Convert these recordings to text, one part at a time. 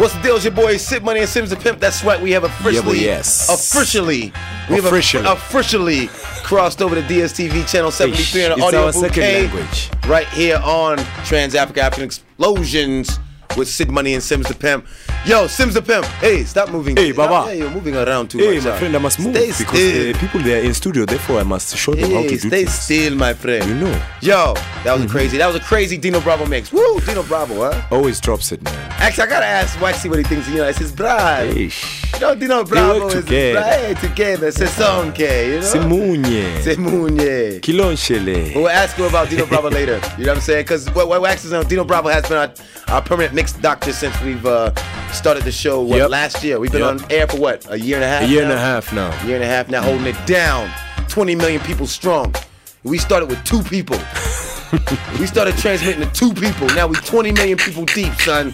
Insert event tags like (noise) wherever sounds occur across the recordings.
What's the deal? It's your boy Sid Money and Sims the Pimp. That's right. We have officially, Yeah, yes. officially, we Officially. have officially crossed over to DSTV channel 73 on the audio bouquet language. right here on Trans Africa African Explosions with Sid Money and Sims the Pimp. Yo, Sims the Pimp. Hey, stop moving. Hey, Baba. Yeah, you're moving around too Hey, much. my friend, I must move Stay because still. uh, people they are in studio. Therefore, I must show them how to do stay things. still, my friend. You know. Yo, that was a crazy. That was a crazy Dino Bravo mix. Woo, Dino Bravo, huh? Always drops it, man. Actually, I gotta ask Waxy what he thinks. You know, it's his bride. Eish. You know, Dino Bravo is together. right together. C'est son que, you know. Simunye. C'est munye. Kilonshele. We'll ask him about Dino Bravo later. You know what I'm saying? Because Wax is on, Dino Bravo has been our, our permanent mix doctor since we've uh, started the show what, Yep. last year. We've been Yep. on air for what? A year and a half? A year now? and a half now. year and a half now, holding it down. 20 million people strong. We started with two people. (laughs) we started transmitting to two people. Now we 20 million people deep, son.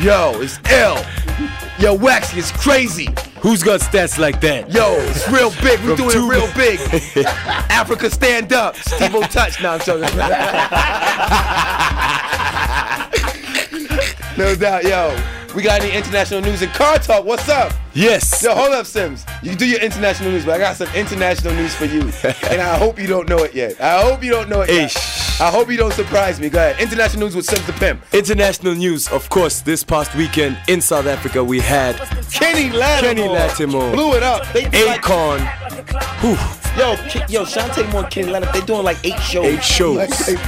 Yo, it's L. Yo, Waxy, it's crazy. Who's got stats like that? Yo, it's real big. We doing it real (laughs) big. Africa, stand up. Steve touch. Now I'm talking. (laughs) no doubt, yo. We got any international news and car talk? What's up? Yes. Yo, hold up, Sims. You do your international news, but I got some international news for you. and I hope you don't know it yet. I hope you don't know it yet. I hope you don't surprise me. Go ahead. International news with Sims the Pimp. International news, of course, this past weekend in South Africa, we had Kenny Lattimore. Kenny Lattimore. Blew it up. They did like, Whew, yo, yo, Chante Moore Kenny Lattimore, they doing like eight shows. eight shows.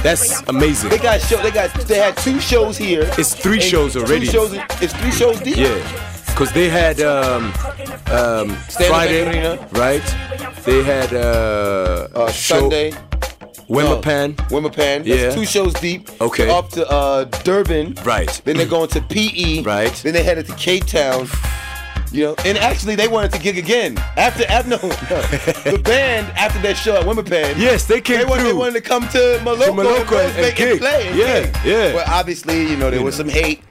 That's amazing. They got show. They got. They had two shows here. It's three And shows already. Two shows. It's three shows deep. Yeah. Because they had um, um, Friday, Arena. right? They had uh, Uh, show, Sunday. Wemapan. Wimapan. That's Yeah. two shows deep. Okay. Up to uh, Durban. Right. Then they're going to PE. Right. Then they headed to Cape Town. You know, and actually they wanted to gig again after after no, no. the band after that show at Wimapan. Yes, they came They wanted, they wanted to come to Moloko, Moloko and, and and, play. And Yeah, gig. yeah. Well, obviously, you know, there You was know. some hate.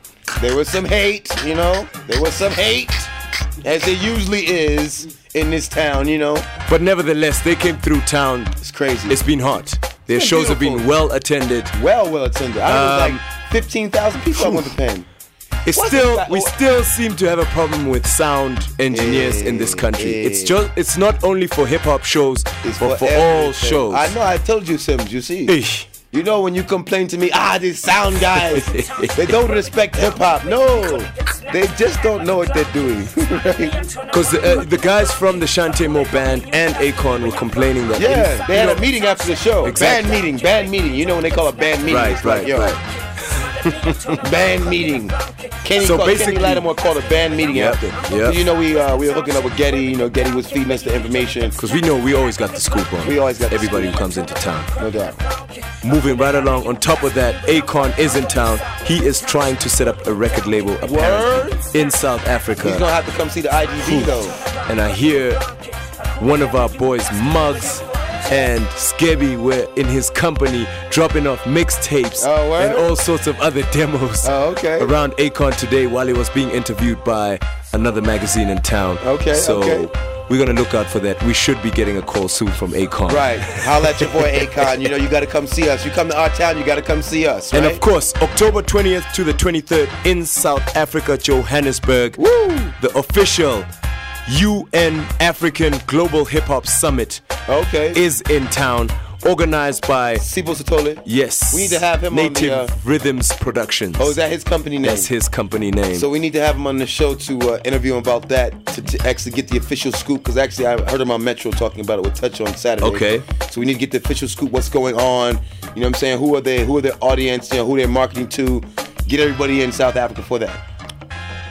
There was some hate, you know. There was some hate, as there usually is in this town, you know. But nevertheless, they came through town. It's crazy. It's been hot. Their been shows have been well attended. well, well attended. I Um, was like 15,000 people at Wimapan. It's What's still we still seem to have a problem with sound engineers in this country. Hey, It's just it's not only for hip hop shows, It's but for everything. all shows. I know. I told you, Sims. You see. Ish. You know when you complain to me, ah, these sound guys, (laughs) they don't respect hip hop. No, they just don't know what they're doing. (laughs) Right? Because the, uh, the guys from the Chante Moore band and Akon were complaining that Yeah, they had you a meeting after the show. Exactly. Band meeting, band meeting. You know when they call a band meeting? Right, it's like, right, yo, right. (laughs) band meeting. Kenny, So called, Kenny Lattimore called a band meeting Yep, after. yep. You know we uh, we were hooking up with Getty. You know Getty was feeding us the information. Because we know we always got the scoop on We always got everybody who comes into town. No doubt. Moving right along, on top of that, Akon is in town. He is trying to set up a record label apparently Word? in South Africa. He's gonna have to come see the IDB though. and I hear one of our boys, Muggs and Skebby, were in his company dropping off mixtapes Oh, and all sorts of other demos Oh, okay. around Akon today while he was being interviewed by another magazine in town. Okay, so okay. we're gonna look out for that. We should be getting a call soon from Akon. Right. Holla at your boy (laughs) Akon. You know you gotta come see us. You come to our town, you gotta come see us. Right? And of course, October 20th to the 23rd in South Africa, Johannesburg, Woo! the official UN African Global Hip Hop Summit Okay. is in town, organized by Sipho Sithole. yes, We need to have him on the, Native uh, Rhythms Productions. Oh, is that his company name? That's his company name. So we need to have him on the show to uh, interview him about that to, to actually get the official scoop. Because actually, I heard him on Metro talking about it with Touch on Saturday. Okay. So we need to get the official scoop. What's going on? You know what I'm saying? Who are they? Who are their audience? You know who they're marketing to? Get everybody in South Africa for that.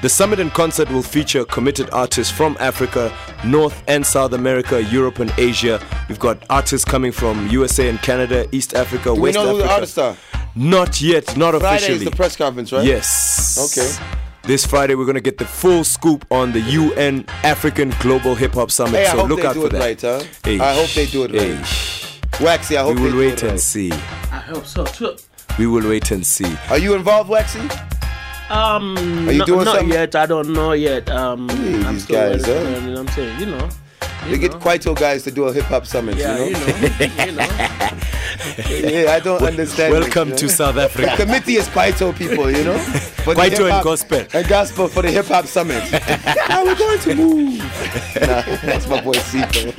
The summit and concert will feature committed artists from Africa, North and South America, Europe and Asia. We've got artists coming from USA and Canada, East Africa, Do we West know who the Africa. artists are? Not yet, not Friday officially. is the press conference, right? Yes. Okay. This Friday we're gonna get the full scoop on the UN African Global Hip Hop Summit. Hey, I so hope look they out do for it that. right, huh? Eish. I hope they do it right. Eish. Waxy, I hope We they will do wait it and right. see. I hope so too. We will wait and see. Are you involved, Waxy? Um, Are you no- doing not something? yet. I don't know yet. Um, Hey, I'm these still guys, huh? you know I'm saying? You know. They get Kwaito guys to do a hip hop summit, Yeah, you know? you know. you know. (laughs) yeah, I don't understand. Welcome this, to know? South Africa. The committee is Kwaito people, you know? For the Kwaito and gospel. And gospel for the hip hop summit. Now we're going to move. Nah, that's my boy Cito.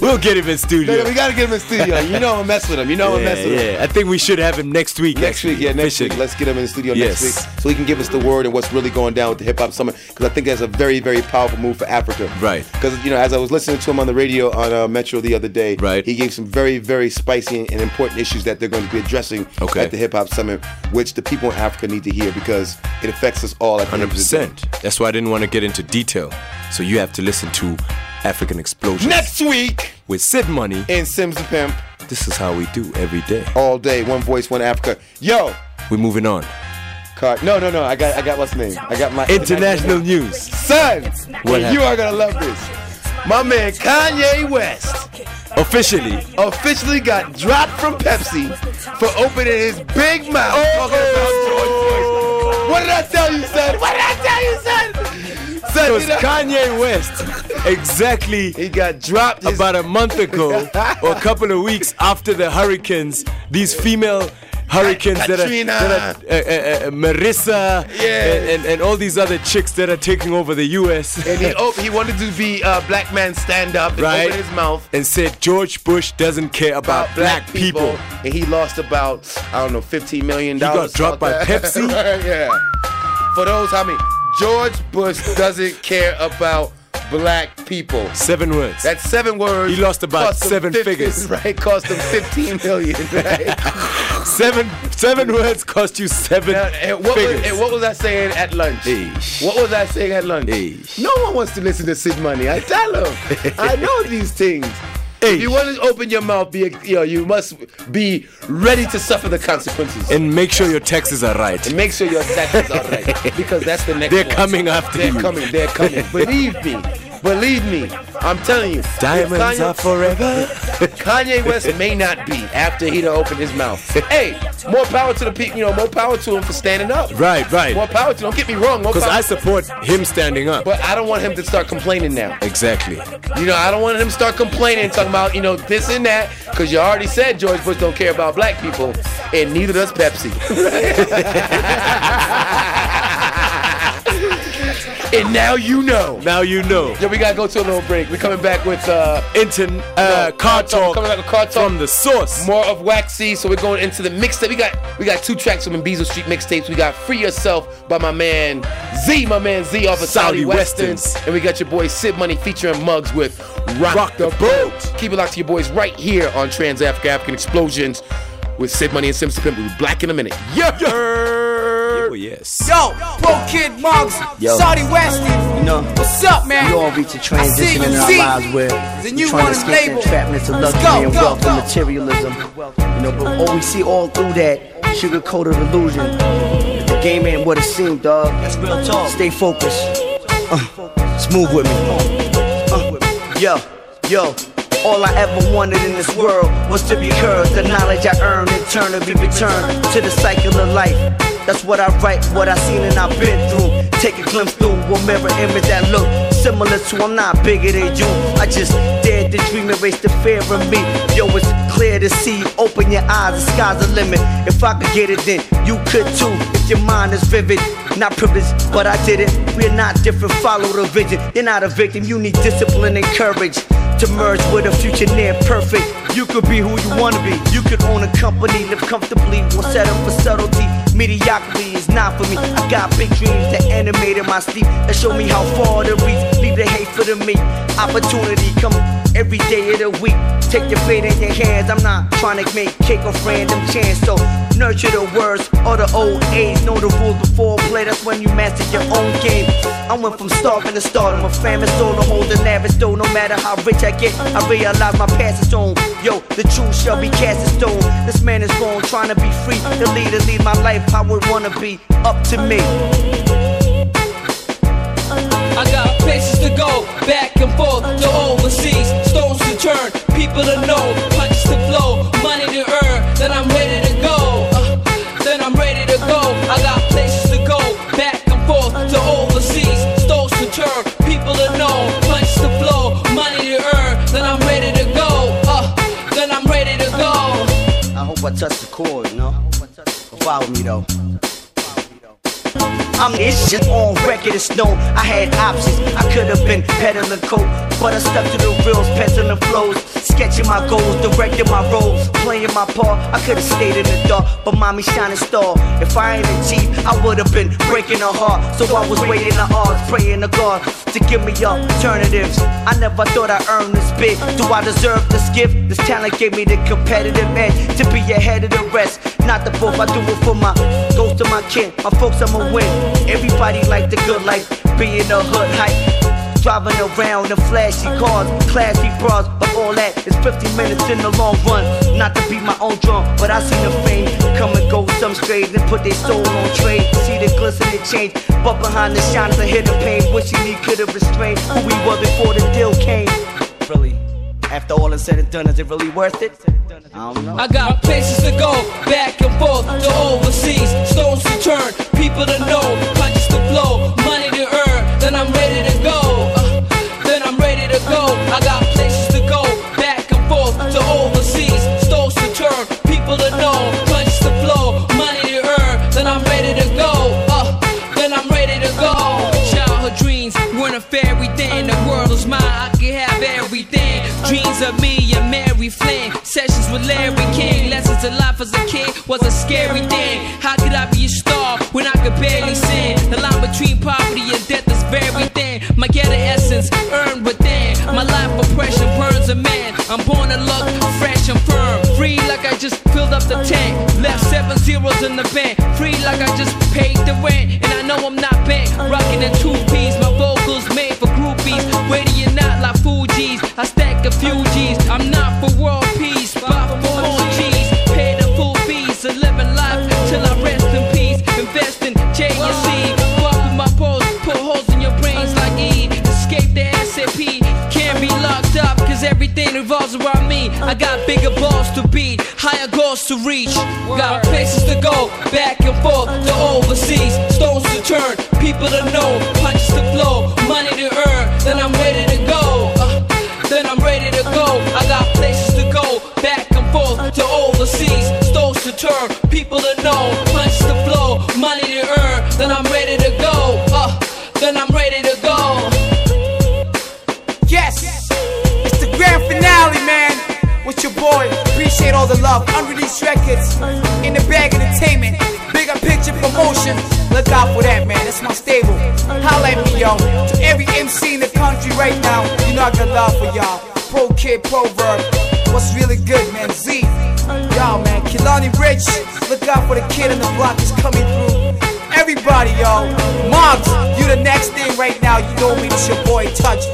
We'll get him in studio. Yeah, we gotta get him in studio. You know I'm mess with him. You know I'm mess with him. yeah. I think we should have him next week. Next actually, week, yeah, next week. Let's get him in the studio Yes. next week so he can give us the word and what's really going down with the hip hop summit. Because I think that's a very, very powerful move for Africa. Right. Because you know, as I was listening to him on the radio on uh, Metro the other day, Right. he gave some very, very spicy and important issues that they're going to be addressing Okay. at the hip hop summit, which the people in Africa need to hear because it affects us all. At Hundred of the day. percent. That's why I didn't want to get into detail. So you have to listen to African Explosion Next week with Sid Money. and Sims the Pimp, This is how we do every day. all day, one voice, one Africa. Yo, We're moving on. card. No, no, no. I got, I got what's name? I got my International news. son. What you are gonna love this. My man Kanye West Officially, officially got dropped from Pepsi for opening his big mouth oh! talking about George Bush. What did I tell you, son? What did I tell you, son? Son, it was you know- Kanye West. Exactly he got dropped his, about a month ago or a couple of weeks after the hurricanes, these female hurricanes that are, Katrina. that are uh, uh, uh, Marissa Yeah. and, and, and all these other chicks that are taking over the US. and he, op- he wanted to be a black man stand up and Right. open his mouth and said George Bush doesn't care about, about black, people. and he lost about I don't know 15 million dollars. He got dropped by Pepsi? (laughs) yeah. For those, I mean, George Bush doesn't care about black people. Seven words. That's seven words. He lost about seven 50 figures. (laughs) Right, cost him 15 million. (laughs) Right? seven seven words cost you seven Now, and, what was, figures. and what was I saying at lunch? Eesh. What was I saying at lunch? Eesh. No one wants to listen to Sid Money. I tell them. (laughs) I know these things. If you want to open your mouth, be you know you must be ready to suffer the consequences. and make sure your taxes are right. And make sure your taxes are right because that's the next. They're one. coming after you. They're coming. They're coming. Believe me. Believe me. I'm telling you. Diamonds Kanye- are forever. (laughs) Kanye West may not be after he done opened his mouth. hey, more power to the people. You know, more power to him for standing up. right, right. More power to. Don't get me wrong. Because. I support him standing up. but I don't want him to start complaining now. Exactly. You know, I don't want him to start complaining, talking about you know this and that, because you already said George Bush don't care about black people, and neither does Pepsi. (laughs) (laughs) and now you know. Now you know. Yo, we gotta go to a little break. We're coming back with uh, Inter uh, No, car Talk, coming back with Car Talk. from the source. more of Waxy. So we're going into the mixtape. We got we got two tracks from Bezo Street mixtapes. We got Free Yourself by my man Z, my man Z off of Saudi, Saudi Westerns. Westerns. And we got your boy Sid Money featuring Muggs with Rock, Rock the the Boat. Boat. Keep it locked to your boys right here on Trans Africa African Explosions with Sid Money and Simpson Pimp. We'll be black in a minute. Yeah. Oh, yes. Yo, Pro Kid Mugs, Yo. Saudi Weston. You know, What's up, man? we all reach a transition in our lives where The we're new trying one to is escape the entrapments of luxury go, and go, wealth go. and materialism. You know, but all we see all through that sugar-coated illusion. The game ain't what it seemed, dog. That's real talk. Stay focused. Uh, smooth with me. Uh, yo, yo. All I ever wanted in this world was to be cursed. The knowledge I earned in turn to be returned to the cycle of life. That's what I write, what I seen and I've been through. Take a glimpse through a mirror image that look similar to I'm not bigger than you. I just dared to dream, erase the fear of me. Yo, it's clear to see. Open your eyes, the sky's the limit. If I could get it, then you could too. If your mind is vivid, not privileged, but I did it. We're not different, follow the vision. You're not a victim, you need discipline and courage to merge with a future near perfect. You could be who you wanna be. You could own a company, live comfortably, won't settle for subtlety. Mediocrity is not for me. I got big dreams that animated my sleep that show me how far to reach. Leave the hate for the me. Opportunity come every day of the week. Take your fate in your hands. I'm not trying to make cake off random chance. So nurture the words or the old age. Know the rules before play. That's when you master your own game. I went from starving to stardom. A famous soul to hold the lavish dough. No matter how rich I get, I realize my past is on. Yo, the truth shall be cast in stone. This man is wrong, trying to be free. The leader lead my life how I wanna be. Up to me. I places to go, back and forth to overseas, stones to turn, people to know, punches to flow, money to earn. Then I'm ready to go. Uh, then I'm ready to go. I got places to go, back and forth to overseas, stones to turn, people to know, punches to flow, money to earn. Then I'm ready to go. Uh, then I'm ready to go. touched the chord, you know. Follow me though. I'm it's just on record, it's known I had options. I could have been peddling coke, but I stuck to the reels, penciling flows, sketching my goals, directing my roles, playing my part. I could have stayed in the dark, but mommy shining star. If I ain't achieved, I would have been breaking her heart. So I was waiting the odds, praying to God to give me alternatives. I never thought I earned this bit. Do I deserve this gift? This talent gave me the competitive edge to be ahead of the rest. Not the both, I do it for my ghost to my kin. My folks, I'ma win. Everybody like the good life, being a hood hype. Driving around in flashy cars, classy bras, but all that is 50 minutes in the long run. Not to be my own drum, but I seen the fame come and go. Some straight and put their soul on trade. See the glisten and change, but behind the shine is a hidden pain. Wishing he could have restrained who we were before the deal came. Really, after all is said and done, is it really worth it? I don't know. I got places to go, back and forth to overseas, stones to turn, people to know, punches to flow, go. I got places to go, back and forth to overseas, stones to turn, people to know, punches to flow, money to earn. Then I'm ready to go. Uh, then I'm ready to go. Childhood dreams weren't a fairy thing. The world is mine. I could have everything. Dreams of me and Mary Flynn. Sessions with Larry King. Lessons in life as a kid was a scary thing. How could I be a star when I could barely bigger balls to beat. Higher goals to reach. Got places to go. Back and forth to overseas. Stones to turn. People to know. Punches to flow. Money to earn. Then I'm ready to go. Uh, then I'm ready to go. I got places to go. Back and forth to overseas. Stones to turn. People to know. Punches to flow. Money to earn. Boy, appreciate all the love. Unreleased records, in the bag entertainment, bigger picture promotion. Look out for that, man. That's my stable. Holla at me, yo. To every MC in the country right now, you know I got love for y'all. Pro Kid Proverb, what's really good, man? Z, y'all, man. Kilani Rich, look out for the kid on the block is coming through. Everybody, yo. Moms, you the next thing right now. You know me, it's your boy Touch.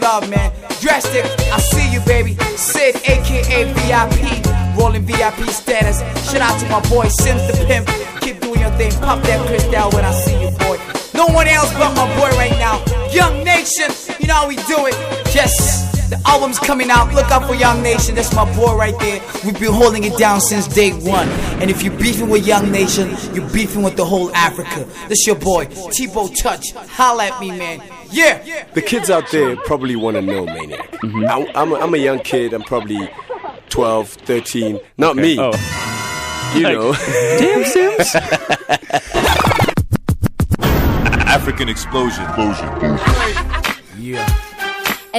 Love, man. Drastic, I see you, baby. Sid, aka VIP. Rolling VIP status. Shout out to my boy Sims the Pimp. Keep doing your thing. Pop that crystal when I see you, boy. No one else but my boy right now. Young Nation, you know how we do it. Yes. The album's coming out. Look out for Young Nation. That's my boy right there. We've been holding it down since day one. And if you're beefing with Young Nation, you're beefing with the whole Africa. This your boy, Tebow Touch. Holla at me, man. Yeah. The kids out there probably want to know Maniac. Mm-hmm. I, I'm, a, I'm a young kid. I'm probably 12, 13. Not me. Oh. You know. (laughs) Damn, Sims. African explosion.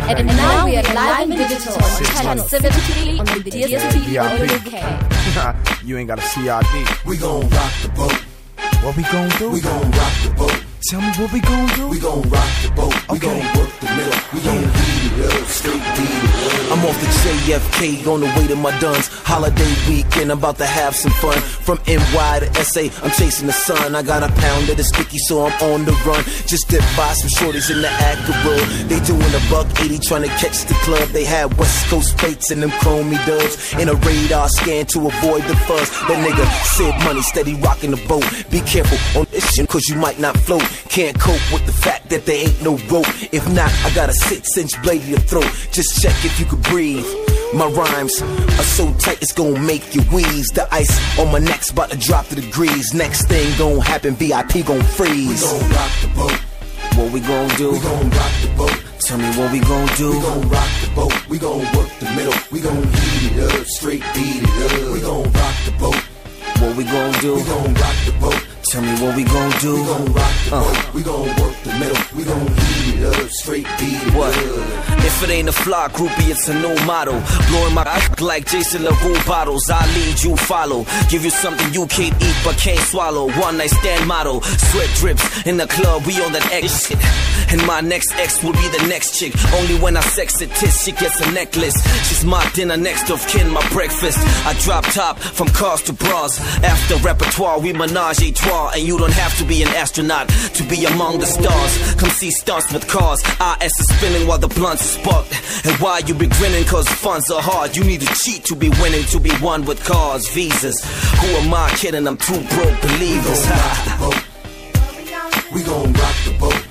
And, and now we are live in digital on channel 73 on the DSP UK. (laughs) you ain't got a CRD. We gon' rock the boat. What we gon' do? We gon' rock the boat. Tell me what we gon' do? We gon' rock the boat. We gon' work the middle. We gon' lead the lead the. I'm off the JFK on the way to my duns. Holiday weekend, I'm about to have some fun. From NY to SA, I'm chasing the sun. I got a pound of the sticky, so I'm on the run. Just dip by some shorties in the Acura. They doing a buck 80, trying to catch the club. They had West Coast plates and them chromey dubs. In a radar scan to avoid the fuzz. That nigga said money, steady rocking the boat. Be careful on this shit, cause you might not float. Can't cope with the fact that there ain't no rope. If not, I got a six inch blade in your throat. Just check if you could breathe. My rhymes are so tight it's gonna make you wheeze. The ice on my neck's about to drop to degrees. Next thing gon' happen, VIP gon' freeze. We gon' rock the boat. What we gon' do? We gon' rock the boat. Tell me what we gon' do. We gon' rock the boat, we gon' work the middle, we gon' heat it up, straight beat it up. We gon' rock the boat, What we gon' do? we gon' rock the boat, Tell me what we gon' do. we gon' rock the Uh. boat, we gon' work the middle, we gon' heat it up, straight beat it What? up. If it ain't a fly groupie, it's a new model. Blowing my eye like Jason LaRue bottles. I lead, you follow. Give you something you can't eat but can't swallow. One night stand model. Sweat drips in the club, we on that X shit. And my next ex will be the next chick. Only when I sex it, tis, she gets a necklace. She's my dinner, next of kin, my breakfast. I drop top from cars to bras. After repertoire, we menage a trois. And you don't have to be an astronaut to be among the stars. Come see stars with cars. IS is spinning while the blunts is sparked. And why you be grinning? Cause funds are hard. You need to cheat to be winning, to be one with cars, visas. Who am I kidding? I'm too broke believers. We gon' rock the boat.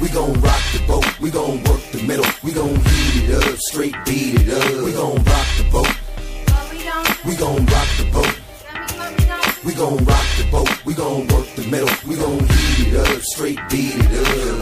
We gon' rock the boat. We gon' work the middle. We gon' heat it up, straight beat it up. We gon' rock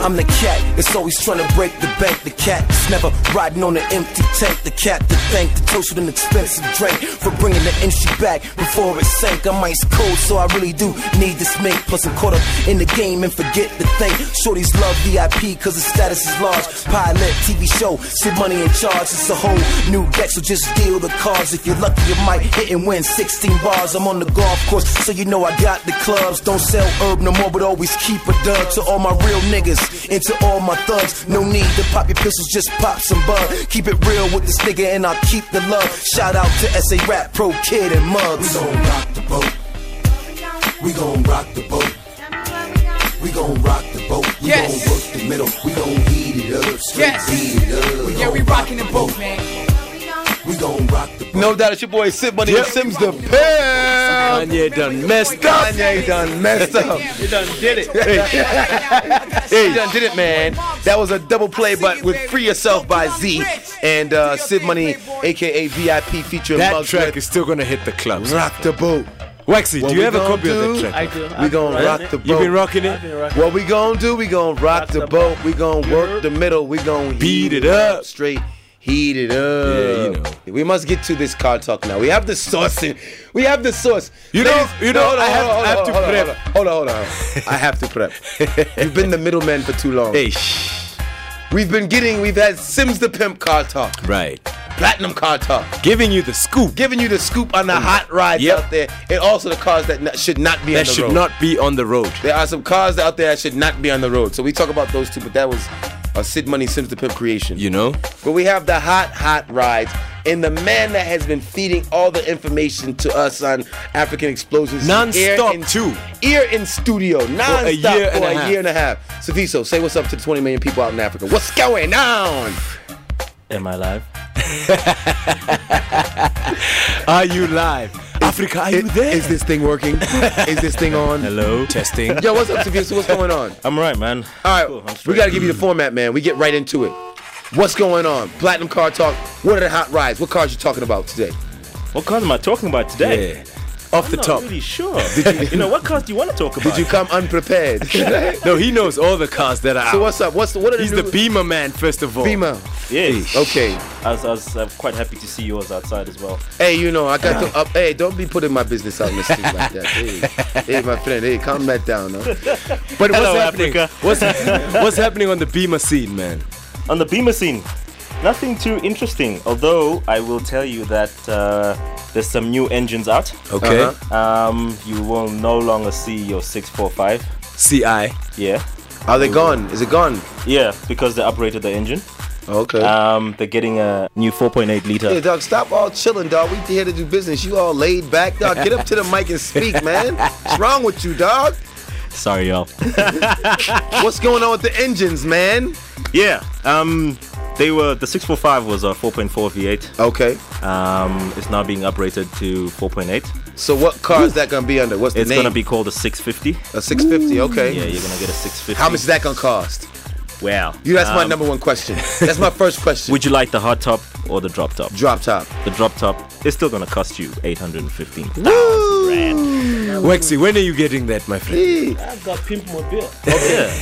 I'm the cat that's always trying to break the bank. The cat that's never riding on an empty tank. The cat that thank the toast with an expensive drink for bringing the industry back before it sank. I'm ice cold, so I really do need this mink. Plus, I'm caught up in the game and forget the thing. Shorties love VIP cause the status is large. Pilot, TV show, Sid Money in charge. It's a whole new deck, so just deal the cards. If you're lucky, you might hit and win 16 bars. I'm on the golf course, so you know I got the clubs. Don't sell herb no more, but always keep a dub. To all my real niggas and to all my thugs. No need to pop your pistols, just pop some bud. Keep it real with this nigga and I'll keep the love. Shout out to SA Rap, Pro Kid, and Mugs. We gon' rock the boat. We gon' rock the boat. We gon' rock the boat. We Yes. gon' work the middle. We gon' heat it up, straight Yes. beat it up. Yeah, we rocking the boat, man. We gon' rock the boat. No doubt it's your boy Sid Money Yep. Sims the Pimp. Kanye done messed up. Kanye done messed up. You done did it. (laughs) He done did it, man. That was a double play, but with Free Yourself by Z and uh, Sid Money, aka VIP featuring That Muggs track with is still gonna hit the clubs. Rock the Boat. Waxy, What do you we have a gonna copy of do? that track? I do. We gonna rock the boat. You've been rocking it? Been rocking What we gonna do? We gonna rock the boat. We gonna work the middle. We gonna Beat it up. straight. Heat it up. Yeah, you know. We must get to this car talk now. We have the sauce. In, we have the sauce. You know- you know, I have- on, I have hold to on, on, prep. Hold on, hold on, hold. I have to prep. (laughs) You've been the middleman for too long. Hey, shh. We've been getting. We've had Sims the Pimp car talk, Right. Platinum car talk, Giving you the scoop. giving you the scoop on the mm. hot rides Yep. out there, and also the cars that not, should not be on That the should road. not be on the road. There are some cars out there that should not be on the road. So we talk about those two, but that was a Sid Money Sims the Pimp creation. You know? But we have the hot, hot rides. And the man that has been feeding all the information to us on African explosions Non-stop, ear in, too. Ear in studio, non-stop a year for and a a half. year and a half. Sifiso, say what's up to the 20 million people out in Africa. What's going on? Am I live? (laughs) Are you live? Africa, are you there? Is this thing working? (laughs) Is this thing on? Hello. testing? Yo, what's up, Sifiso? What's going on? I'm right, man. All right, Cool, we got to give you the format, man. We get right into it. What's going on? Platinum Car Talk. What are the hot rides? What cars you talking about today? What cars am I talking about today? Yeah. Off the I'm top. not really sure. (laughs) you, know what cars do you want to talk about? Did you come unprepared? (laughs) No, he knows all the cars that are so out. what's up? What's the, what are the He's new- the Beamer man, first of all. Beamer? Yes. Okay. I was, I was uh, quite happy to see yours outside as well. Hey, you know I got to up. Hey, don't be putting my business out in the (laughs) street like that. Hey, hey, my friend. Hey, calm that down. Huh? But what's Hello, happening? Africa. What's, what's happening on the Beamer scene, man? On the Beamer scene, nothing too interesting. Although I will tell you that uh, there's some new engines out. Okay. Uh-huh. Um, you will no longer see your 645. CI. Yeah. Are they gone? Is it gone? Yeah, because they upgraded the engine. Okay. Um, they're getting a new 4.8 liter. Hey, dog, stop all chilling, dog. We here to do business. You all laid back, dog. Get up to the mic and speak, man. What's wrong with you, dog? Sorry, y'all. (laughs) What's going on with the engines, man? yeah. Um, they were the 645 was a 4.4 V8. Okay. Um, it's now being upgraded to 4.8. So what car is that gonna be under? What's the It's name? gonna be called a 650. a 650. Okay. Yeah, you're gonna get a 650. How much is that gonna cost? Wow. You. That's my Um, number one question. (laughs) That's my first question. Would you like the hard top or the drop top? Drop top. The drop top is still gonna cost you 815. Waxy, when are you getting that, my friend? I've got pimp mobile.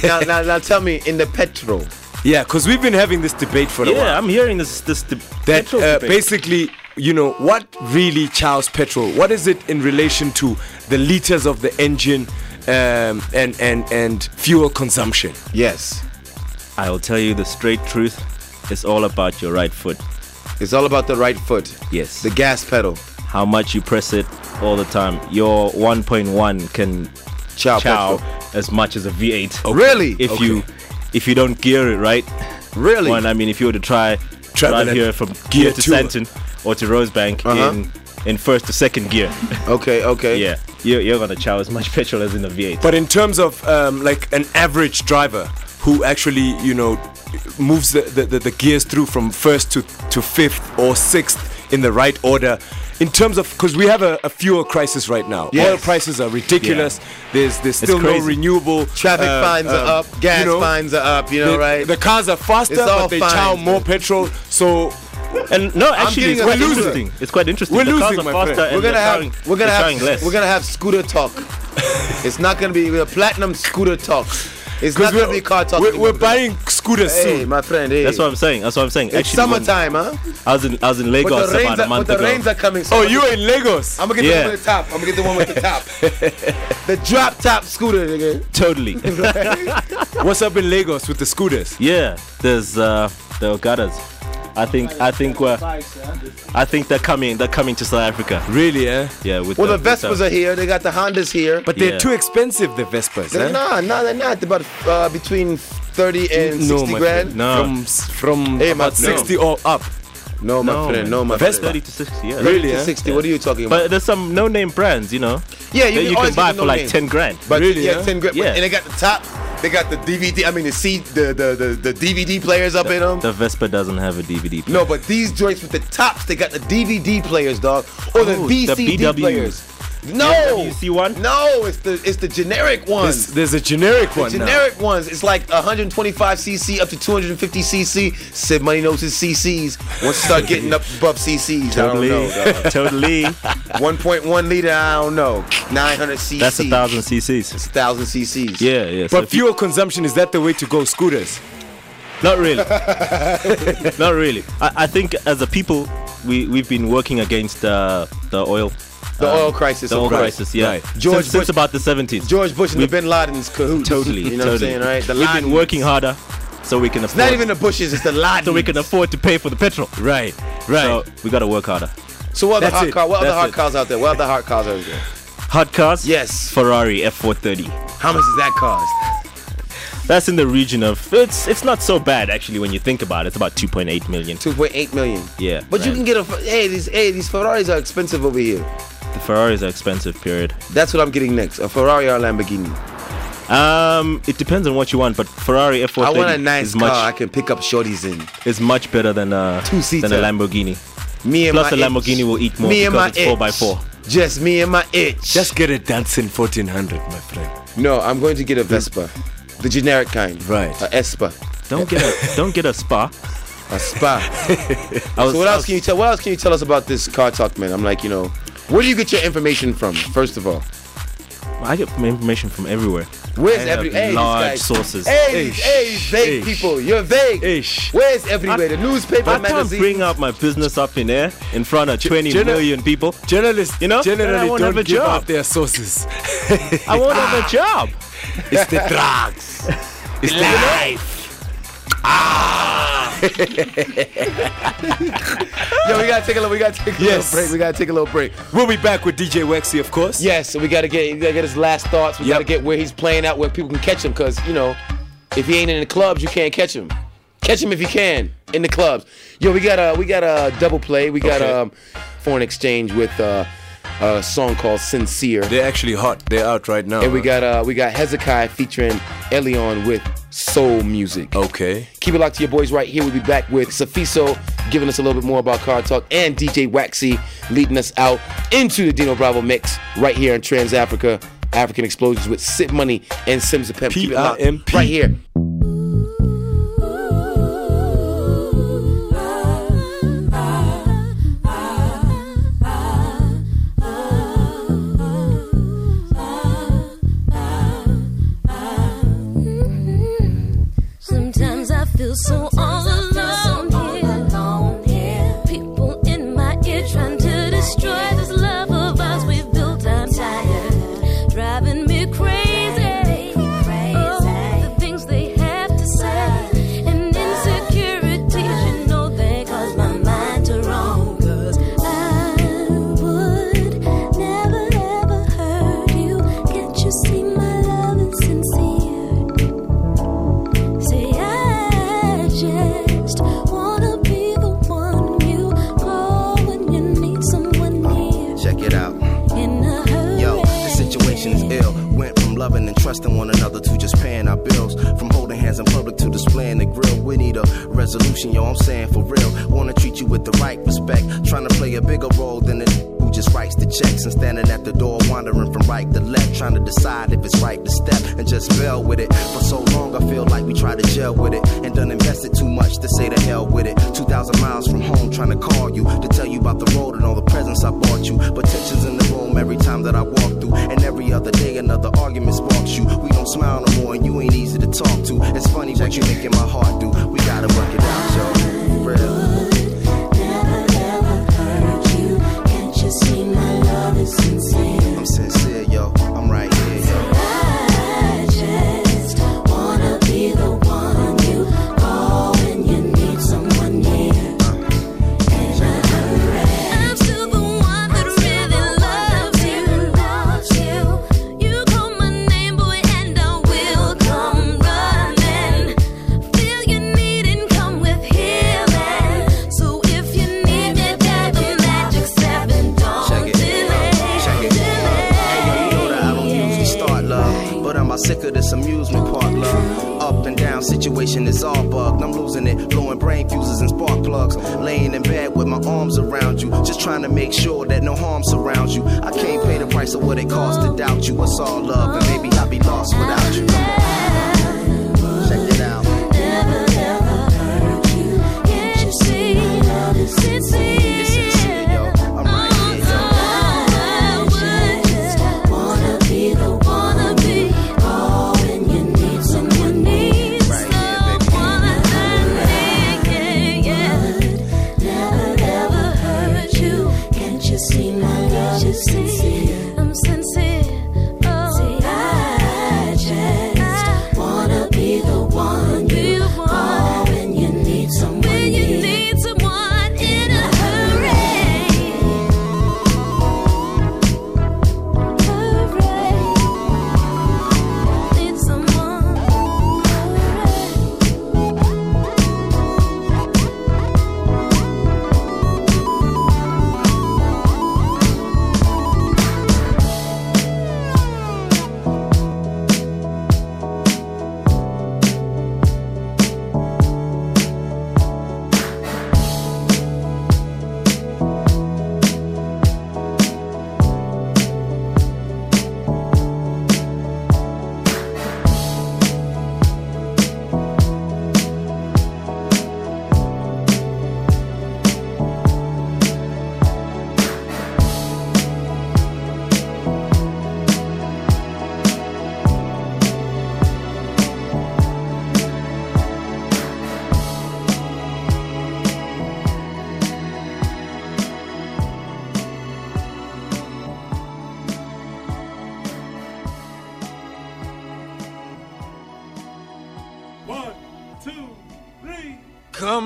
now, now, now, tell me in the petrol. Yeah, because we've been having this debate for a while. Yeah, I'm hearing this this de- that petrol uh, debate. basically, you know, what really chows petrol? What is it in relation to the liters of the engine um, and and and fuel consumption? Yes. I will tell you the straight truth. It's all about your right foot. It's all about the right foot. Yes. The gas pedal. How much you press it all the time. Your 1.1 can Chow chow as much as a V8. Really? If Okay. you if you don't gear it right. Really? One, I mean, if you were to try Travel drive here from gear gear to. Sandton or to Rosebank Uh-huh. in in first to second gear. (laughs) Okay, okay. yeah, you're, you're gonna chow as much (laughs) petrol as in a V8. But in terms of um, like an average driver who actually, you know, moves the, the, the, the gears through from first to, to fifth or sixth in the right order. In terms of, because we have a, a fuel crisis right now. Yes. Oil prices are ridiculous. There's there's still no renewable. Traffic uh, fines um, are up. Gas you know, fines are up. You know, the, right? The cars are faster, but they chow fines, more petrol. So And no, actually, getting it's a quite loser. interesting. It's quite interesting. We're the cars are my faster friend. and we're gonna have chowing- we're gonna have less. we're gonna have scooter talk. it's not gonna be a platinum scooter talk. It's not gonna be car talk. we're, we're buying scooters Hey, soon. my friend. Hey. That's what I'm saying. That's what I'm saying. It's Actually, when summertime, huh? I was in I was in But Lagos the rains about a are, but the ago. rains are coming. So Oh, I'm you gonna- in Lagos? I'm gonna get Yeah. the one with the top. I'm gonna get the one with the top. (laughs) the drop top scooter, nigga. totally. (laughs) What's up in Lagos with the scooters? yeah, there's uh, the Okadas. I think I think we're I think they're coming. They're coming to South Africa. Really, eh? Yeah, with Well, the with Vespas are here. They got the Hondas here. But they're Yeah. too expensive, the Vespas. they're eh? not. No, they're not. They're about uh, between thirty and no, sixty grand. No. From s- from Hey, about no. 60 or up. No, my No, friend. No, my That's friend. 30 to 60. Yeah. Really, to eh? 60. What are you talking about? But there's some no-name brands, you know, yeah, you can buy get the for like no-name. 10 grand. But Really, yeah, huh? ten grand. Yeah. And they got the top. They got the DVD. I mean, the C, the the the, the DVD players up in them. The Vespa doesn't have a DVD. player. No, but these joints with the tops, they got the DVD players, dog, or the Oh, the VCD BW. players. No, BWC one? No, it's the it's the generic There's, ones. there's a generic The one generic ones. It's like 125 cc up to 250 cc. Sid Money knows his CCs. Once you start getting up above CCs, Totally, I don't know. dog. (laughs) totally. 1.1 liter, I don't know. 900 cc. That's a thousand CCs. It's a thousand cc's. Yeah, yeah. now. so But you- fuel consumption, is that the way to go, scooters? Not really. (laughs) Not really. I, I think as a people, we we've been working against uh, the oil. The um, oil crisis. The oil crisis, yeah. Right. George since, since Bush- about the 70s. George Bush and We've- the Bin Laden's cahoots. Totally, You know totally. what I'm saying, right? The We've been working harder so we can afford. Not even the Bushes, it's the Ladens. (laughs) so we can afford to pay for the petrol. Right, right. So we gotta work harder. So what other That's hot it. car? What other hot cars out there? What other hot cars out there? Hot cars? Yes. Ferrari F430. How much does that cost? That's in the region of it's it's not so bad actually when you think about it. It's about 2.8 million. 2.8 million. Yeah. But you can get a hey these hey these Ferraris are expensive over here. the Ferraris are expensive. Period. That's what I'm getting next. A Ferrari or a Lamborghini. Um, it depends on what you want, but Ferrari F430 I want a nice is car much I can pick up shorties in. is much better than a Two-seater. than a Lamborghini. Me and Plus, my the Lamborghini itch. will eat more me and my because it's 4x4. Just me and my itch. Just get a dancing 1400, my friend. no, I'm going to get a Vespa, the generic kind. Right. A Espa, Don't get a don't get a Spa. a Spa. (laughs) Was, so what else was- can you tell? What else can you tell us about this car talk, man? I'm like, you know, where do you get your information from? First of all, I get my information from everywhere. where's I every hey, large sources. Hey, Ish, hey, vague ish. people, you're vague. Ish. Where's everywhere? the newspaper, I can't magazine. bring out my business up in there in front of 20 Jenna- million people. Journalists, You know, generally don't have give job. out their sources. I won't have a (laughs) job. It's the drugs. It's the life. Ah. (laughs) Yo, we gotta take a little. We gotta take a Yes. little break. We gotta take a little break. We'll be back with DJ Waxy, of course. Yes, we gotta get. We gotta get his last thoughts. We Yep. gotta get where he's playing out, where people can catch him. Cause you know, if he ain't in the clubs, you can't catch him. Catch him if you can in the clubs. Yo, we got a we got a double play. We got Okay. um foreign exchange with uh, a song called Sincere. They're actually hot. They're out right now. And we got uh we got Hezekiah featuring Elion with soul music. Okay. Keep it locked to your boys right here. We'll be back with Sifiso giving us a little bit more about car talk and DJ Waxy leading us out into the Dino Bravo mix right here in Trans Africa. African Explosions with Sid Money and Sims the Pimp. Keep it locked P.I.M.P.. right here.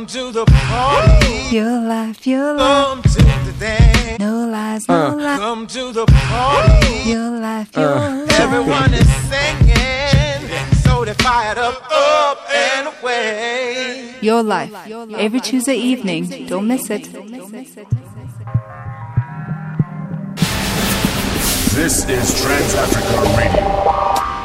to the party. Your life, your life. Come to the dance. No lies, no uh. lies. Come to the party. Your life, your uh. life. Everyone is singing, so they fired up, up and away. Your life, every Tuesday evening. Don't miss it. This is Trans Africa Radio.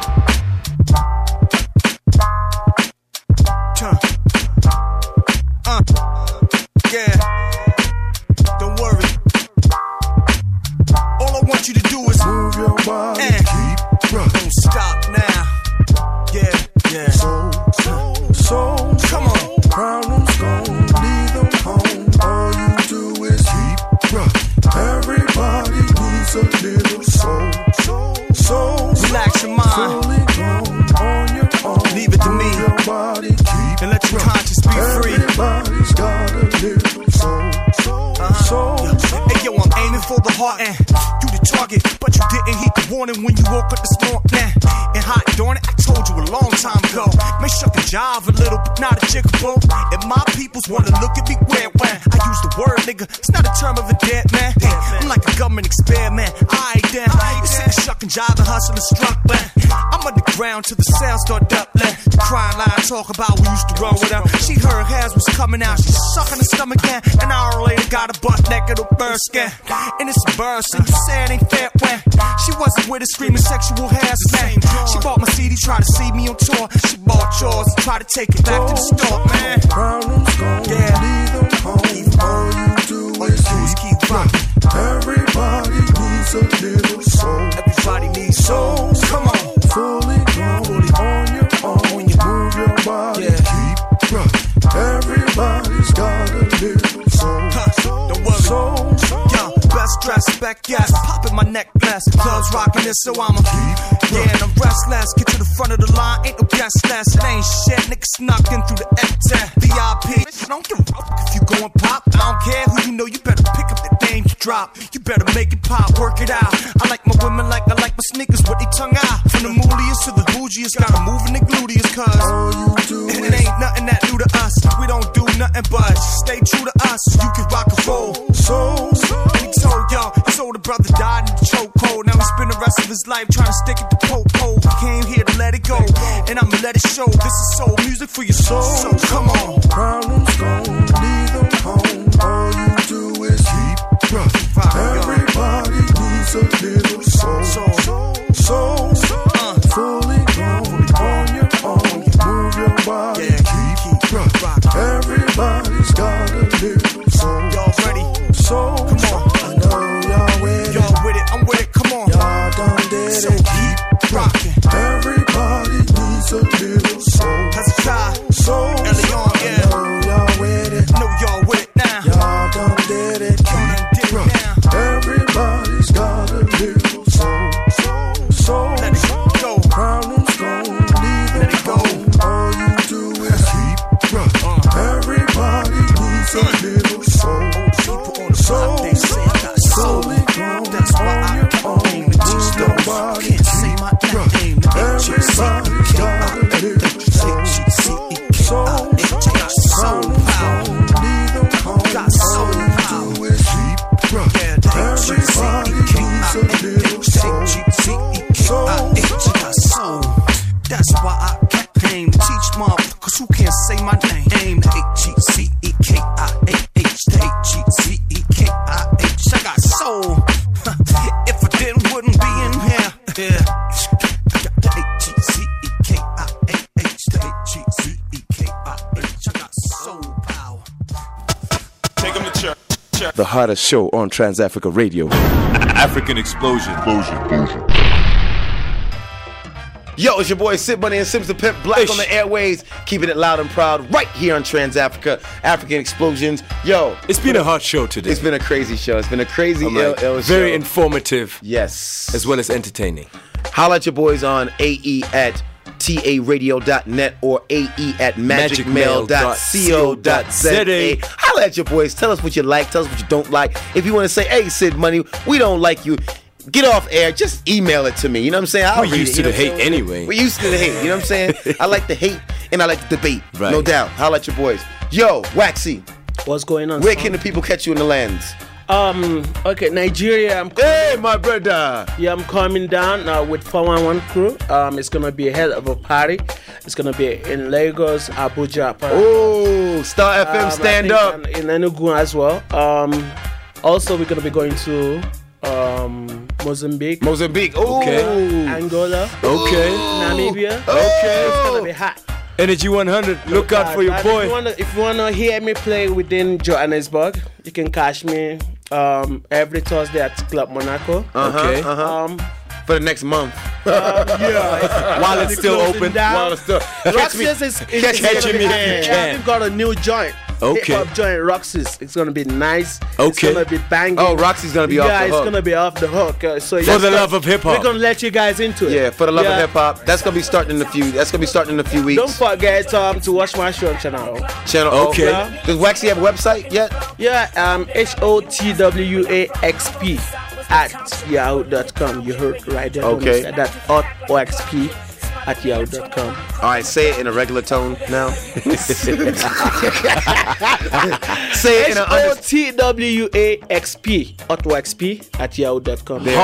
It, I told you a long time ago. Make sure can jive a little, but not a jiggle. And my peoples wanna look at me weird when I use the word nigga. It's not a term of a dead man. Hey, I'm like a government experiment. I. You say the shuck and jive and hustle and struck, man. I'm underground till the sound start doubling. Crying line talk about we used to roll with her. She heard hers was coming out. She sucking her stomach in. An hour later, got a butt naked or burn skin. And it's a burst, and you say it ain't fair when she wasn't with a screaming sexual harassment. She bought my CD, tried to see me on tour. She bought yours, tried to take it back to the store, man. Problems gone, Yeah. leave. All you do is keep, keep. Everybody needs a little soul. Everybody needs soul. Come on. Dressed, back yes, popping my necklace. Clubs rocking it, so I'm a yeah, and I'm restless. Get to the front of the line, ain't no guest less. It ain't shit, niggas snuck in through the F10 VIP. I don't give a fuck if you going pop. I don't care who you know, you better pick up the name you drop. You better make it pop, work it out. I like my women like I like my sneakers with they tongue out. From the mooliest to the bougiest, gotta move in the gluteus, cuz (laughs) it ain't nothing that new to us. We don't do nothing but stay true to us. You can rock and roll. soul, brother died in the chokehold. Now he spent the rest of his life trying to stick it to popo. He came here to let it go, and I'ma let it show. This is soul music for your soul. So come on. Problems gone, leave them home. All you do is keep rocking. Everybody needs a little soul. Soul. The hottest show on Trans Africa Radio. African explosion. Yo, it's your boy Sid Money and Sims the Pimp Black on the airways, keeping it loud and proud right here on Trans Africa, African Explosions. Yo, It's been a hot show today. it's been a crazy show. It's been a crazy, I'm ill, like, ill very show. informative yes. as well as entertaining. Holla at your boys on AE at taradio.net or AE at magicmail.co.za. Holla at your boys. Tell us what you like. Tell us what you don't like. If you want to say, hey, Sid Money, we don't like you. Get off air. Just email it to me. You know what I'm saying? I'll We're used it, to the hate anyway. We're used to the hate. You know what I'm saying? (laughs) I like the hate and I like the debate. Right. No doubt. Holla at your boys. Yo, Waxy, What's going on? where son? can the people catch you in the lands? Um. Okay, Nigeria. I'm. Hey, my brother. Yeah, I'm coming down uh, with 411 crew. Um, it's gonna be a hell of a party. It's gonna be in Lagos, Abuja. Oh, Star FM, Um, I stand up. in Enugu as well. Um, also we're gonna be going to um Mozambique, Mozambique. Oh, Okay. Angola, Okay. Namibia. Okay. It's gonna be hot. Energy 100. Look out Uh, for your boy. If you, wanna, if you wanna hear me play within Johannesburg, you can catch me um, every Thursday at Club Monaco. Uh-huh, Okay. uh-huh. Um, For the next month. (laughs) yeah, While it's still closing open. down. While it's still- Rock Catch me- says it's, it's, catch me if you can. Yeah, we've got a new joint. Okay. Hip hop joint Roxy's. It's gonna be nice. Okay. It's gonna be banging. Oh, Roxy's gonna be yeah, off the hook. Yeah, it's gonna be off the hook. Uh, so For the love of hip hop. We're gonna let you guys into it. Yeah, for the love Yeah. of hip hop. That's gonna be starting in a few. That's gonna be starting in a few weeks. Don't forget um, to watch my show on channel. Channel. Okay. O. Does Waxy have a website yet? Yeah, um, H O T W A X P at yahoo.com. You heard right there. Okay. That hot OXP at yahoo.com. All right, say it in a regular tone now. say it in H a O under- T W A X P hot OXP at yahoo.com. There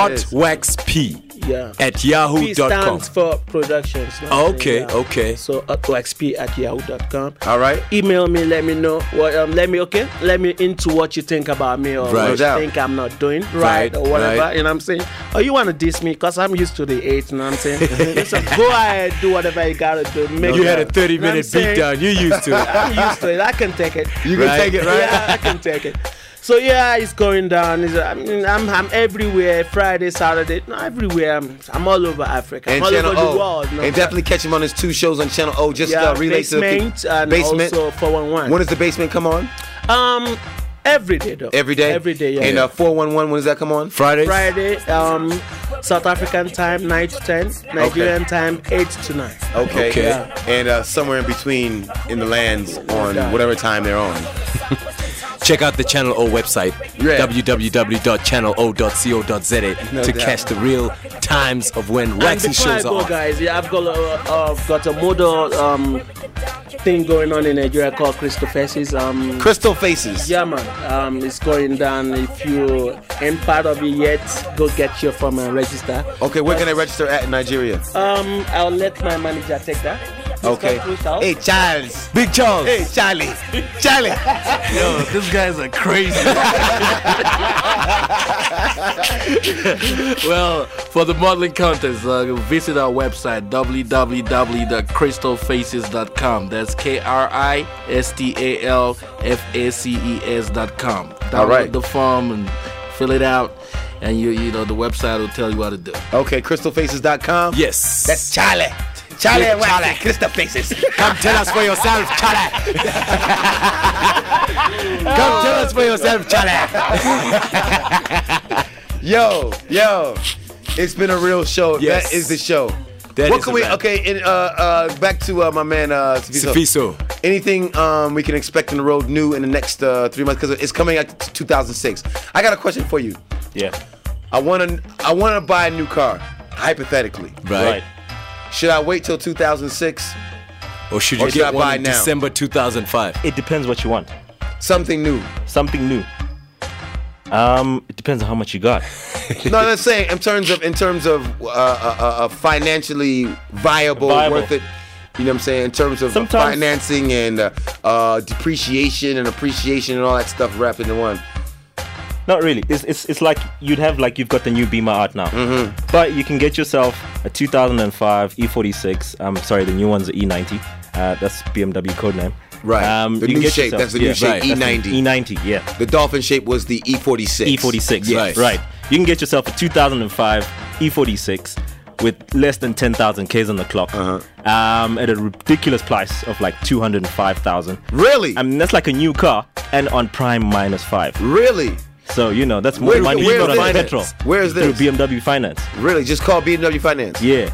it Hot is. Wax P Yeah. at P yahoo.com. stands for productions. you know what I'm Okay, saying? Yeah. okay. So hot OXP at yahoo.com. All right. Email me, let me know what um let me okay, let me into what you think about me or Right. what you think I'm not doing right, Right, or whatever. right. You know what I'm saying? Or you wanna diss me because I'm used to the eight, you know what I'm saying? (laughs) Listen, go ahead, do whatever you gotta do. Make You it- had a 30 you know what I'm minute saying? beatdown. You used to it. (laughs) I'm used to it. I can take it. You can Right. take it, right? Yeah, I can take it. So yeah, it's going down. It's, I mean, I'm, I'm everywhere. Friday, Saturday, no, everywhere. I'm, I'm all over Africa. I'm And all Channel over O. the world. you know. and definitely catch him on his two shows on Channel O. Just yeah, uh, relate to the basement people. and basement. also 411. when does the basement come on? Um, every day though. Every day. Every day. Yeah. And uh, 411. When does that come on? Friday. Friday, um, South African time nine to ten, Nigerian time eight to nine. Okay. Okay. Yeah. And uh, somewhere in between in the lands on whatever time they're on. (laughs) Check out the Channel O website, Yeah. www.channelo.co.za No to doubt. catch the real times of when Waxy shows go, are on. guys, yeah, I've got a, uh, I've got a model um thing going on in Nigeria called Kristal Faces. Um, Kristal Faces. yeah, man. Um, it's going down. If you ain't part of it yet, go get your form and register. Okay, where can I register at in Nigeria? Um, I'll let my manager take that. Please Okay. come through, Charles. Hey, Charles. Big Charles. Hey, Charlie. Charlie. Yo, these guys are crazy. (laughs) well, for the modeling contest, uh, visit our website www.kristalfaces.com. That's K R I S T A L F A C E S.com. Download All right. the form and fill it out, and you you know the website will tell you what to do. Okay, kristalfaces.com. Yes. That's Charlie. Charlie Yeah, and Waxy, Kristal Faces. Come tell us for yourself, Charlie. Come tell us for yourself, Charlie. yo, yo, it's been a real show. Yes. That is the show. That what is can we? wrap. Okay, and, uh, uh, back to uh, my man uh, Sifiso. Sifiso. Anything um, we can expect in the road new in the next uh, three months? Because it's coming out to 2006. I got a question for you. Yeah. I want to. I want to buy a new car, hypothetically. Right. Should I wait till 2006? Or should Or you should I get one buy in now? December 2005? It depends what you want. Something new. Something new. Um, it depends on how much you got. (laughs) no, let's say in terms of in terms of uh, uh, uh, financially viable, Viable. worth it. You know what I'm saying? In terms of Sometimes- financing and uh, uh, depreciation and appreciation and all that stuff wrapped into one. Not really. It's, it's, it's like you'd have like you've got the new Beamer out now, Mm-hmm. but you can get yourself a 2005 E46. I'm sorry, the new one's the E90. Uh, that's BMW code name. Right. Um, the new get shape. yourself- That's the new yeah, shape. right, E90. E90. Yeah. The dolphin shape was the E E46. E46. Yes. Right. You can get yourself a 2005 E46 with less than 10,000 Ks on the clock Uh-huh. um, at a ridiculous price of like 205,000. Really? I mean, that's like a new car and on prime minus five. Really? So, you know, that's more Where- money where you got is on this? petrol. Where is Through? BMW Finance. Really? Just call BMW Finance. Yeah.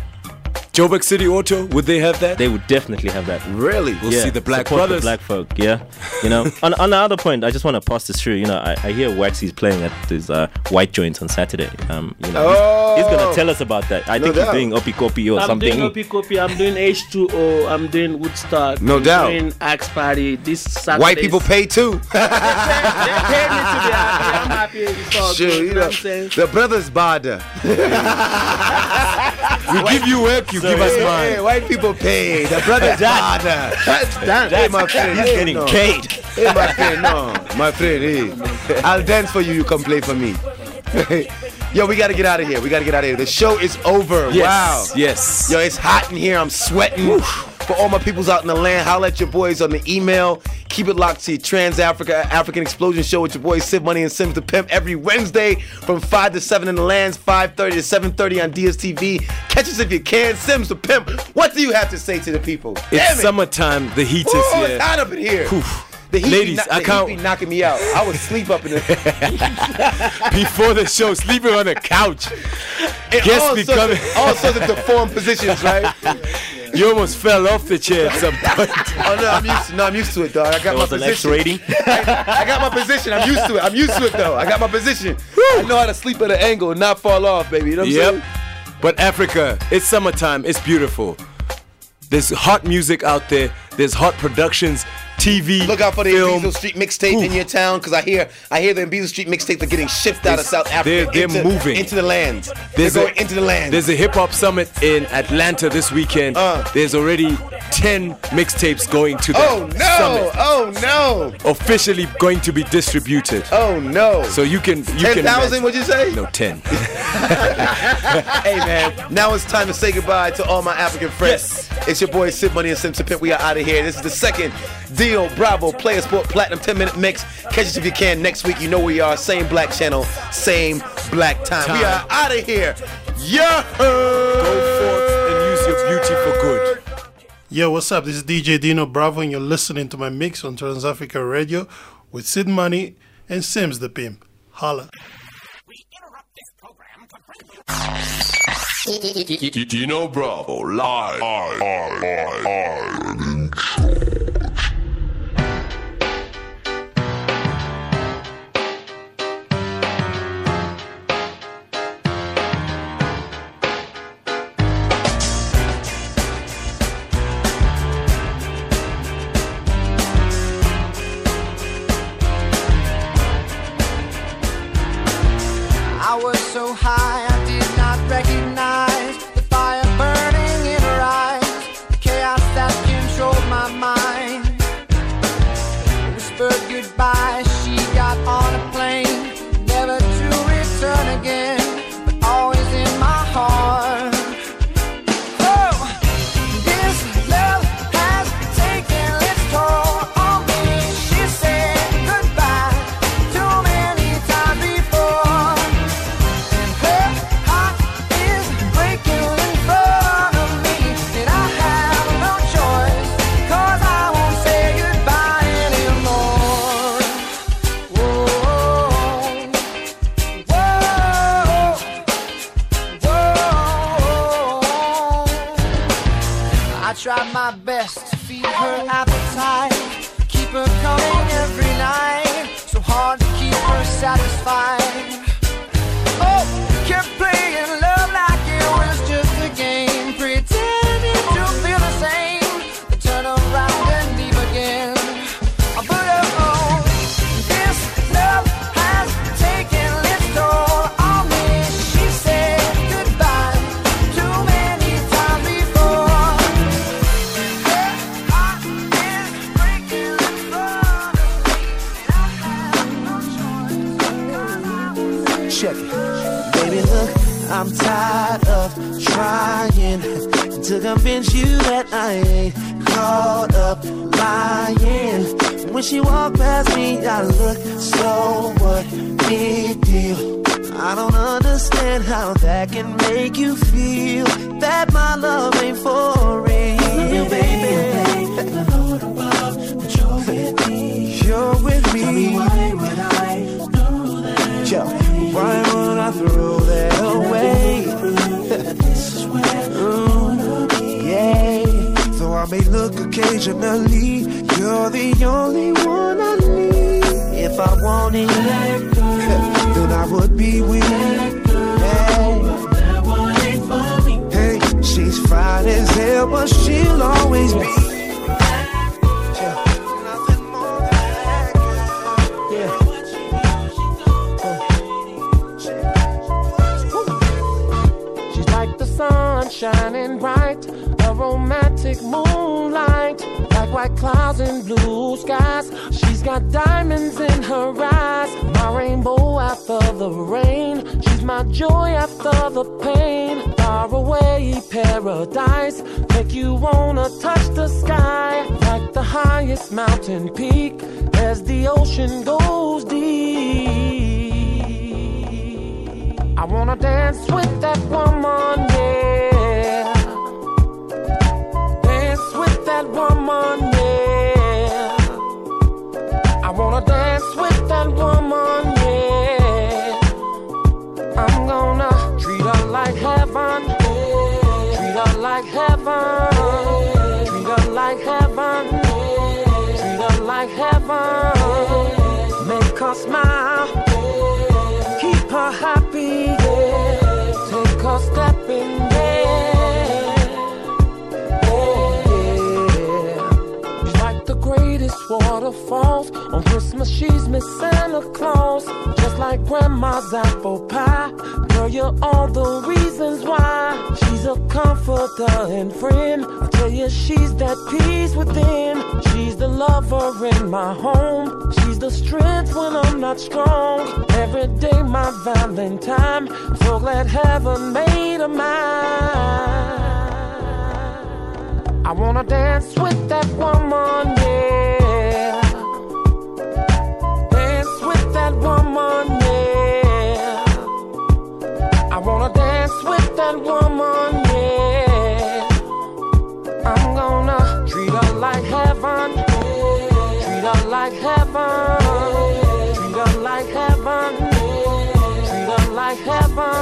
Joburg City Auto, would they have that? They would definitely have that. Really? We'll see the Black support Brothers. The black folk, yeah. You know, (laughs) on, on the other point, I just want to pass this through. You know, I, I hear Waxy's playing at his uh, white joints on Saturday. Um, you know, he's, he's Oh. gonna tell us about that. I No think doubt. he's doing Oppikoppi or something. I'm doing Opi Kopi, I'm doing H2O, I'm doing Woodstock. No doubt. I'm doubt. doing Axe Party. This Saturday. White people pay too. they paid me to be happy. I'm happy. It's all Sure, good, you you know know, what I'm saying? the brothers bother. (laughs) We give you work, you give us Hey, mine. hey, white people pay. The brothers bother. Damn. Hey, my friend. He's hey, getting no. paid. Hey, my friend, no. My friend, hey. I'll dance for you, you come play for me. (laughs) Yo, we gotta get out of here. We gotta get out of here. The show is over. Yes. Wow. Yes. Yo, it's hot in here. I'm sweating. For all my peoples out in the land, holla at your boys on the email. Keep it locked to your Trans Africa African Explosion Show with your boys Sid Money and Sims the Pimp every Wednesday from 5 to 7 in the lands, 5.30 to 7.30 on DSTV. Catch us if you can. Sims the Pimp, what do you have to say to the people? It's Damn it. summertime, the heat Ooh, is it's here. hot up in here. The heat Ladies, be, I the can't- heat be knocking me out. I would sleep up in the (laughs) (laughs) Before the show, sleeping on the couch. in Guests all, be sorts of, all sorts of deformed positions, right? (laughs) You almost fell off the chair at some point. Oh no, I'm used. To, no, I'm used to it, dog. I got That my was an X position. rating. I, I got my position. I'm used to it. I'm used to it though. I got my position. I know how to sleep at an angle and not fall off, baby. You know what I'm Yep. saying? But Africa, it's summertime. It's beautiful. There's hot music out there. There's hot productions, TV, Look out for the film. Street mixtape in your town, because I hear I hear the Beazle Street mixtapes are getting shipped out of South Africa they're- they're into, moving. into the lands. There's they're a- going into the land. There's a hip hop summit in Atlanta this weekend. Uh. There's already 10 mixtapes going to the oh no! summit. Oh no! Officially going to be distributed. Oh no! So you can you Ten can thousand? What'd you say? No, 10. (laughs) (laughs) hey man, now it's time to say goodbye to all my African friends. It's your boy Sid Money and Simpson Pimp. We are out of here. This is the second Dino Bravo Player Sport Platinum 10 minute mix. Catch us if you can next week. You know where we are. Same black channel, same black time. We are out of here. Yeah. Go forth and use your beauty for good. Yo, what's up? This is DJ Dino Bravo, and you're listening to my mix on Transafrica Radio with Sid Money and Sims the Pimp. Holla. Dino Bravo live. her eyes, my rainbow after the rain. She's my joy after the pain. Far away paradise, make you wanna touch the sky. Like the highest mountain peak, as the ocean goes deep. I wanna dance with that woman, yeah. Dance with that woman, yeah. I wanna dance woman, yeah. I'm gonna treat her like heaven, treat her like heaven, treat her like heaven, treat her like heaven. Make her smile, keep her happy, take her stepping. Waterfalls. On Christmas, she's Miss Santa Claus. Just like Grandma's apple pie. Girl, you're all the reasons why. She's a comforter and friend. I tell you, she's that peace within. She's the lover in my home. She's the strength when I'm not strong. Every day, my Valentine. So glad heaven made a man. I wanna dance with that woman, yeah. that woman, yeah. I wanna dance with that woman, yeah. I'm gonna treat her like heaven, yeah. treat her like heaven, yeah. treat her like heaven, yeah. treat her like heaven.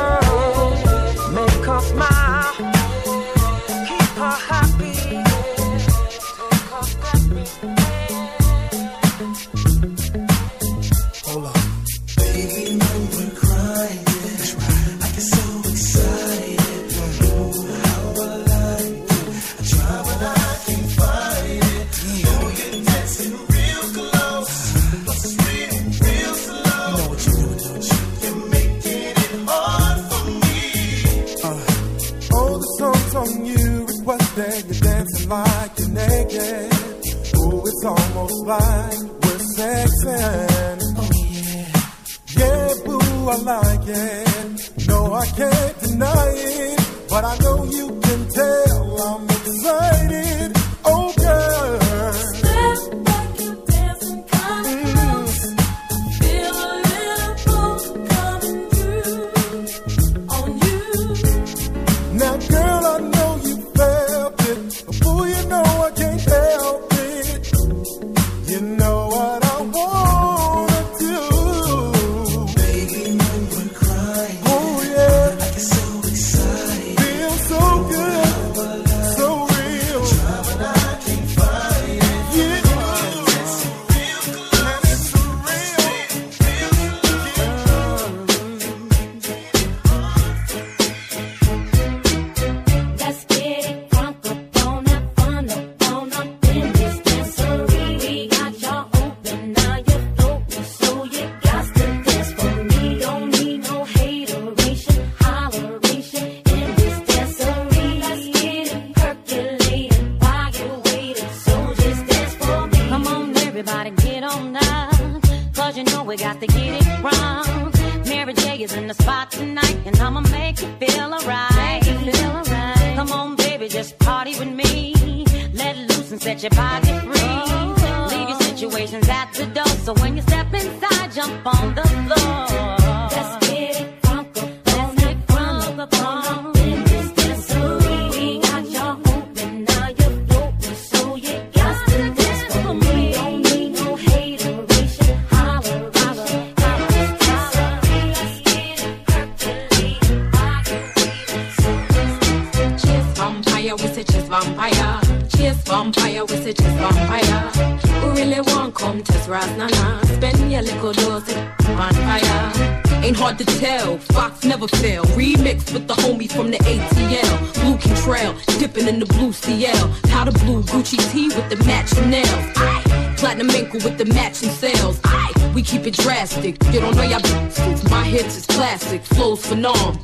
No.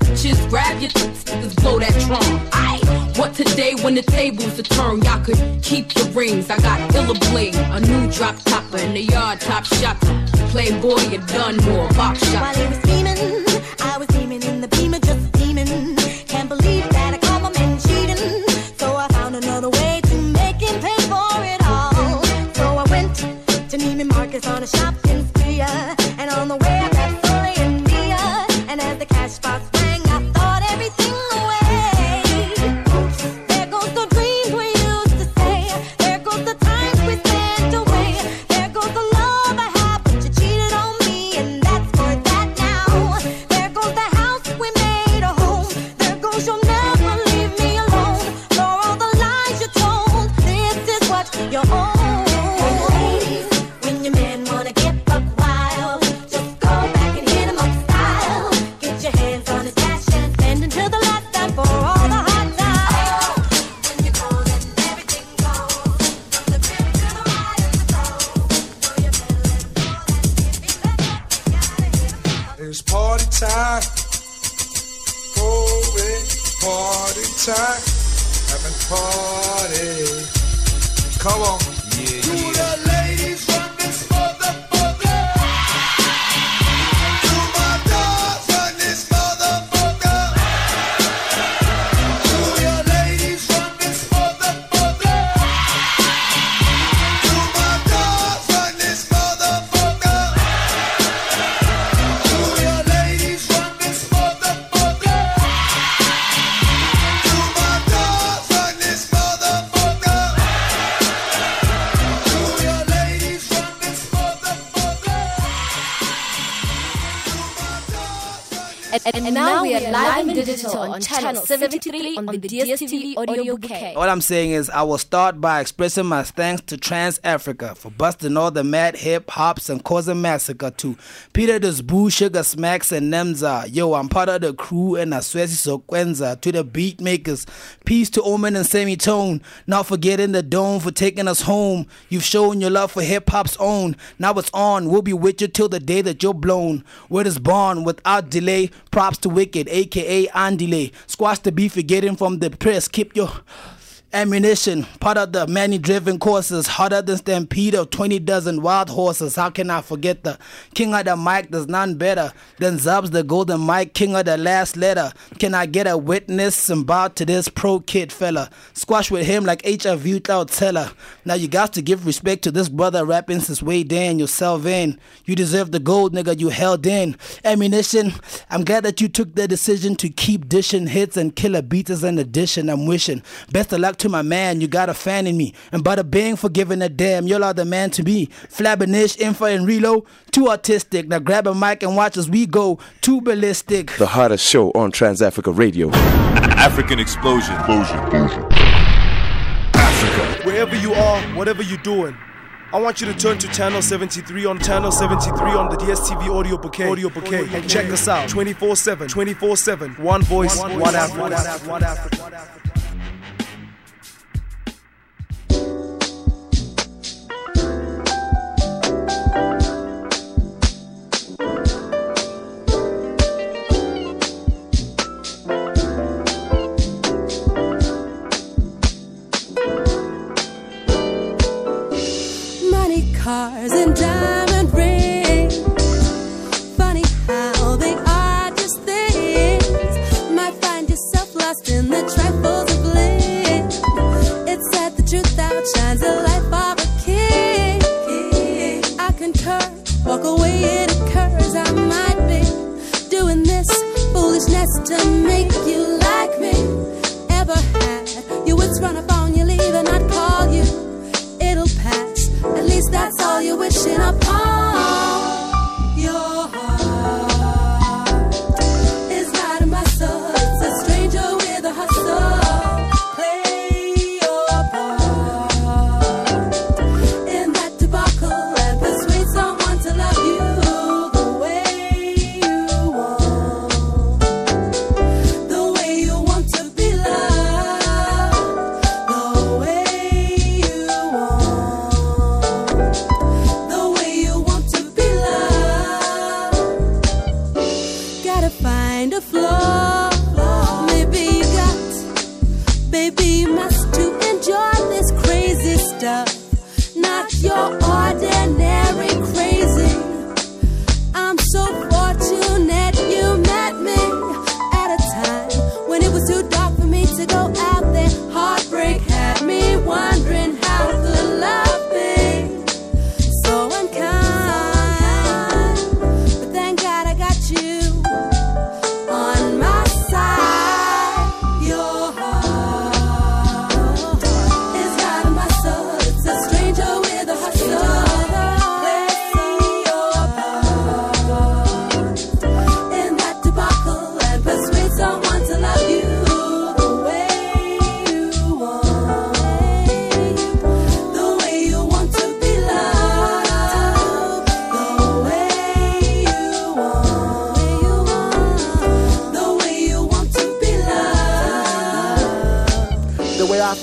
On channel 73 on the DSTV audio bouquet. All I'm saying is, I will start by expressing my thanks to Trans Africa for busting all the mad hip hops and causing massacre to Peter the Boo, Sugar Smacks, and Nemza. Yo, I'm part of the crew and I swear Sokwenza. To the beat makers, peace to Omen and Semitone. Not forgetting the Dome for taking us home. You've shown your love for hip hop's own. Now it's on. We'll be with you till the day that you're blown. Word is born without delay. Props to Wicked, aka Andile. Squash the beef you're getting from the press. Keep your ammunition. Part of the many driven courses. Harder than stampede of 20 dozen wild horses. How can I forget the king of the mic? There's none better than Zubz, the golden mic, king of the last letter. Can I get a witness and bow to this pro kid fella? Squash with him like HIV cloud teller. Now you got to give respect to this brother rapping since way down yourself in. You deserve the gold, nigga. You held in. Ammunition. I'm glad that you took the decision to keep dishing hits and killer beats as an addition. I'm wishing best of luck to my man. You got a fan in me. And bada bing for giving a damn. You're all the man to be. Flabinish, info, and reload. Too artistic. Now grab a mic and watch as we go. Too ballistic. The hottest show on Trans Africa Radio. African Explosion. Explosion. Africa. Wherever you are, whatever you're doing, I want you to turn to channel 73 on channel 73 on the DSTV audio bouquet, audio bouquet, and check us out 24/7, 24/7. One voice, one Africa. One Africa. Cars, and diamond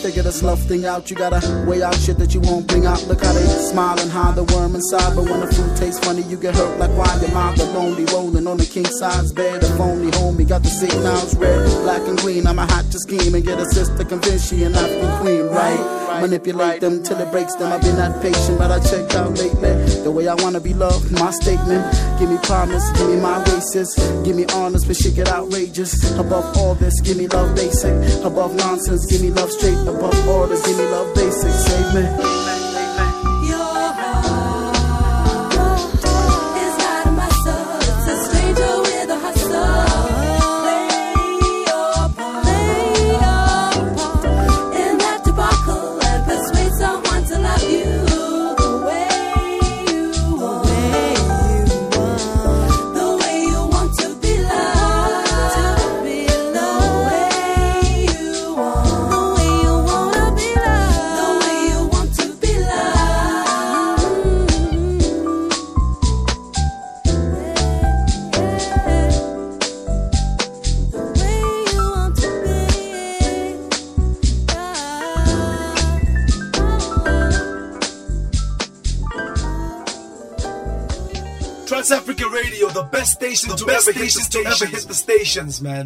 figure the slough thing out. You gotta weigh out shit that you won't bring out. Look how they smile and hide the worm inside. But when the food tastes funny, you get hurt like why your mouth lonely rolling on the king size bed. If only homie got the signals red, black and green. I'm a hot to scheme and get a sister convinced she an African queen, right? Manipulate them till it breaks them. I've been that patient, but I checked out lately. The way I wanna be loved, my statement. Give me promise, give me my races. Give me honest, but shit get outrageous. Above all this, give me love basic. Above nonsense, give me love straight. Above orders, give me love basic. Save me. Ever ever hit the stations, man.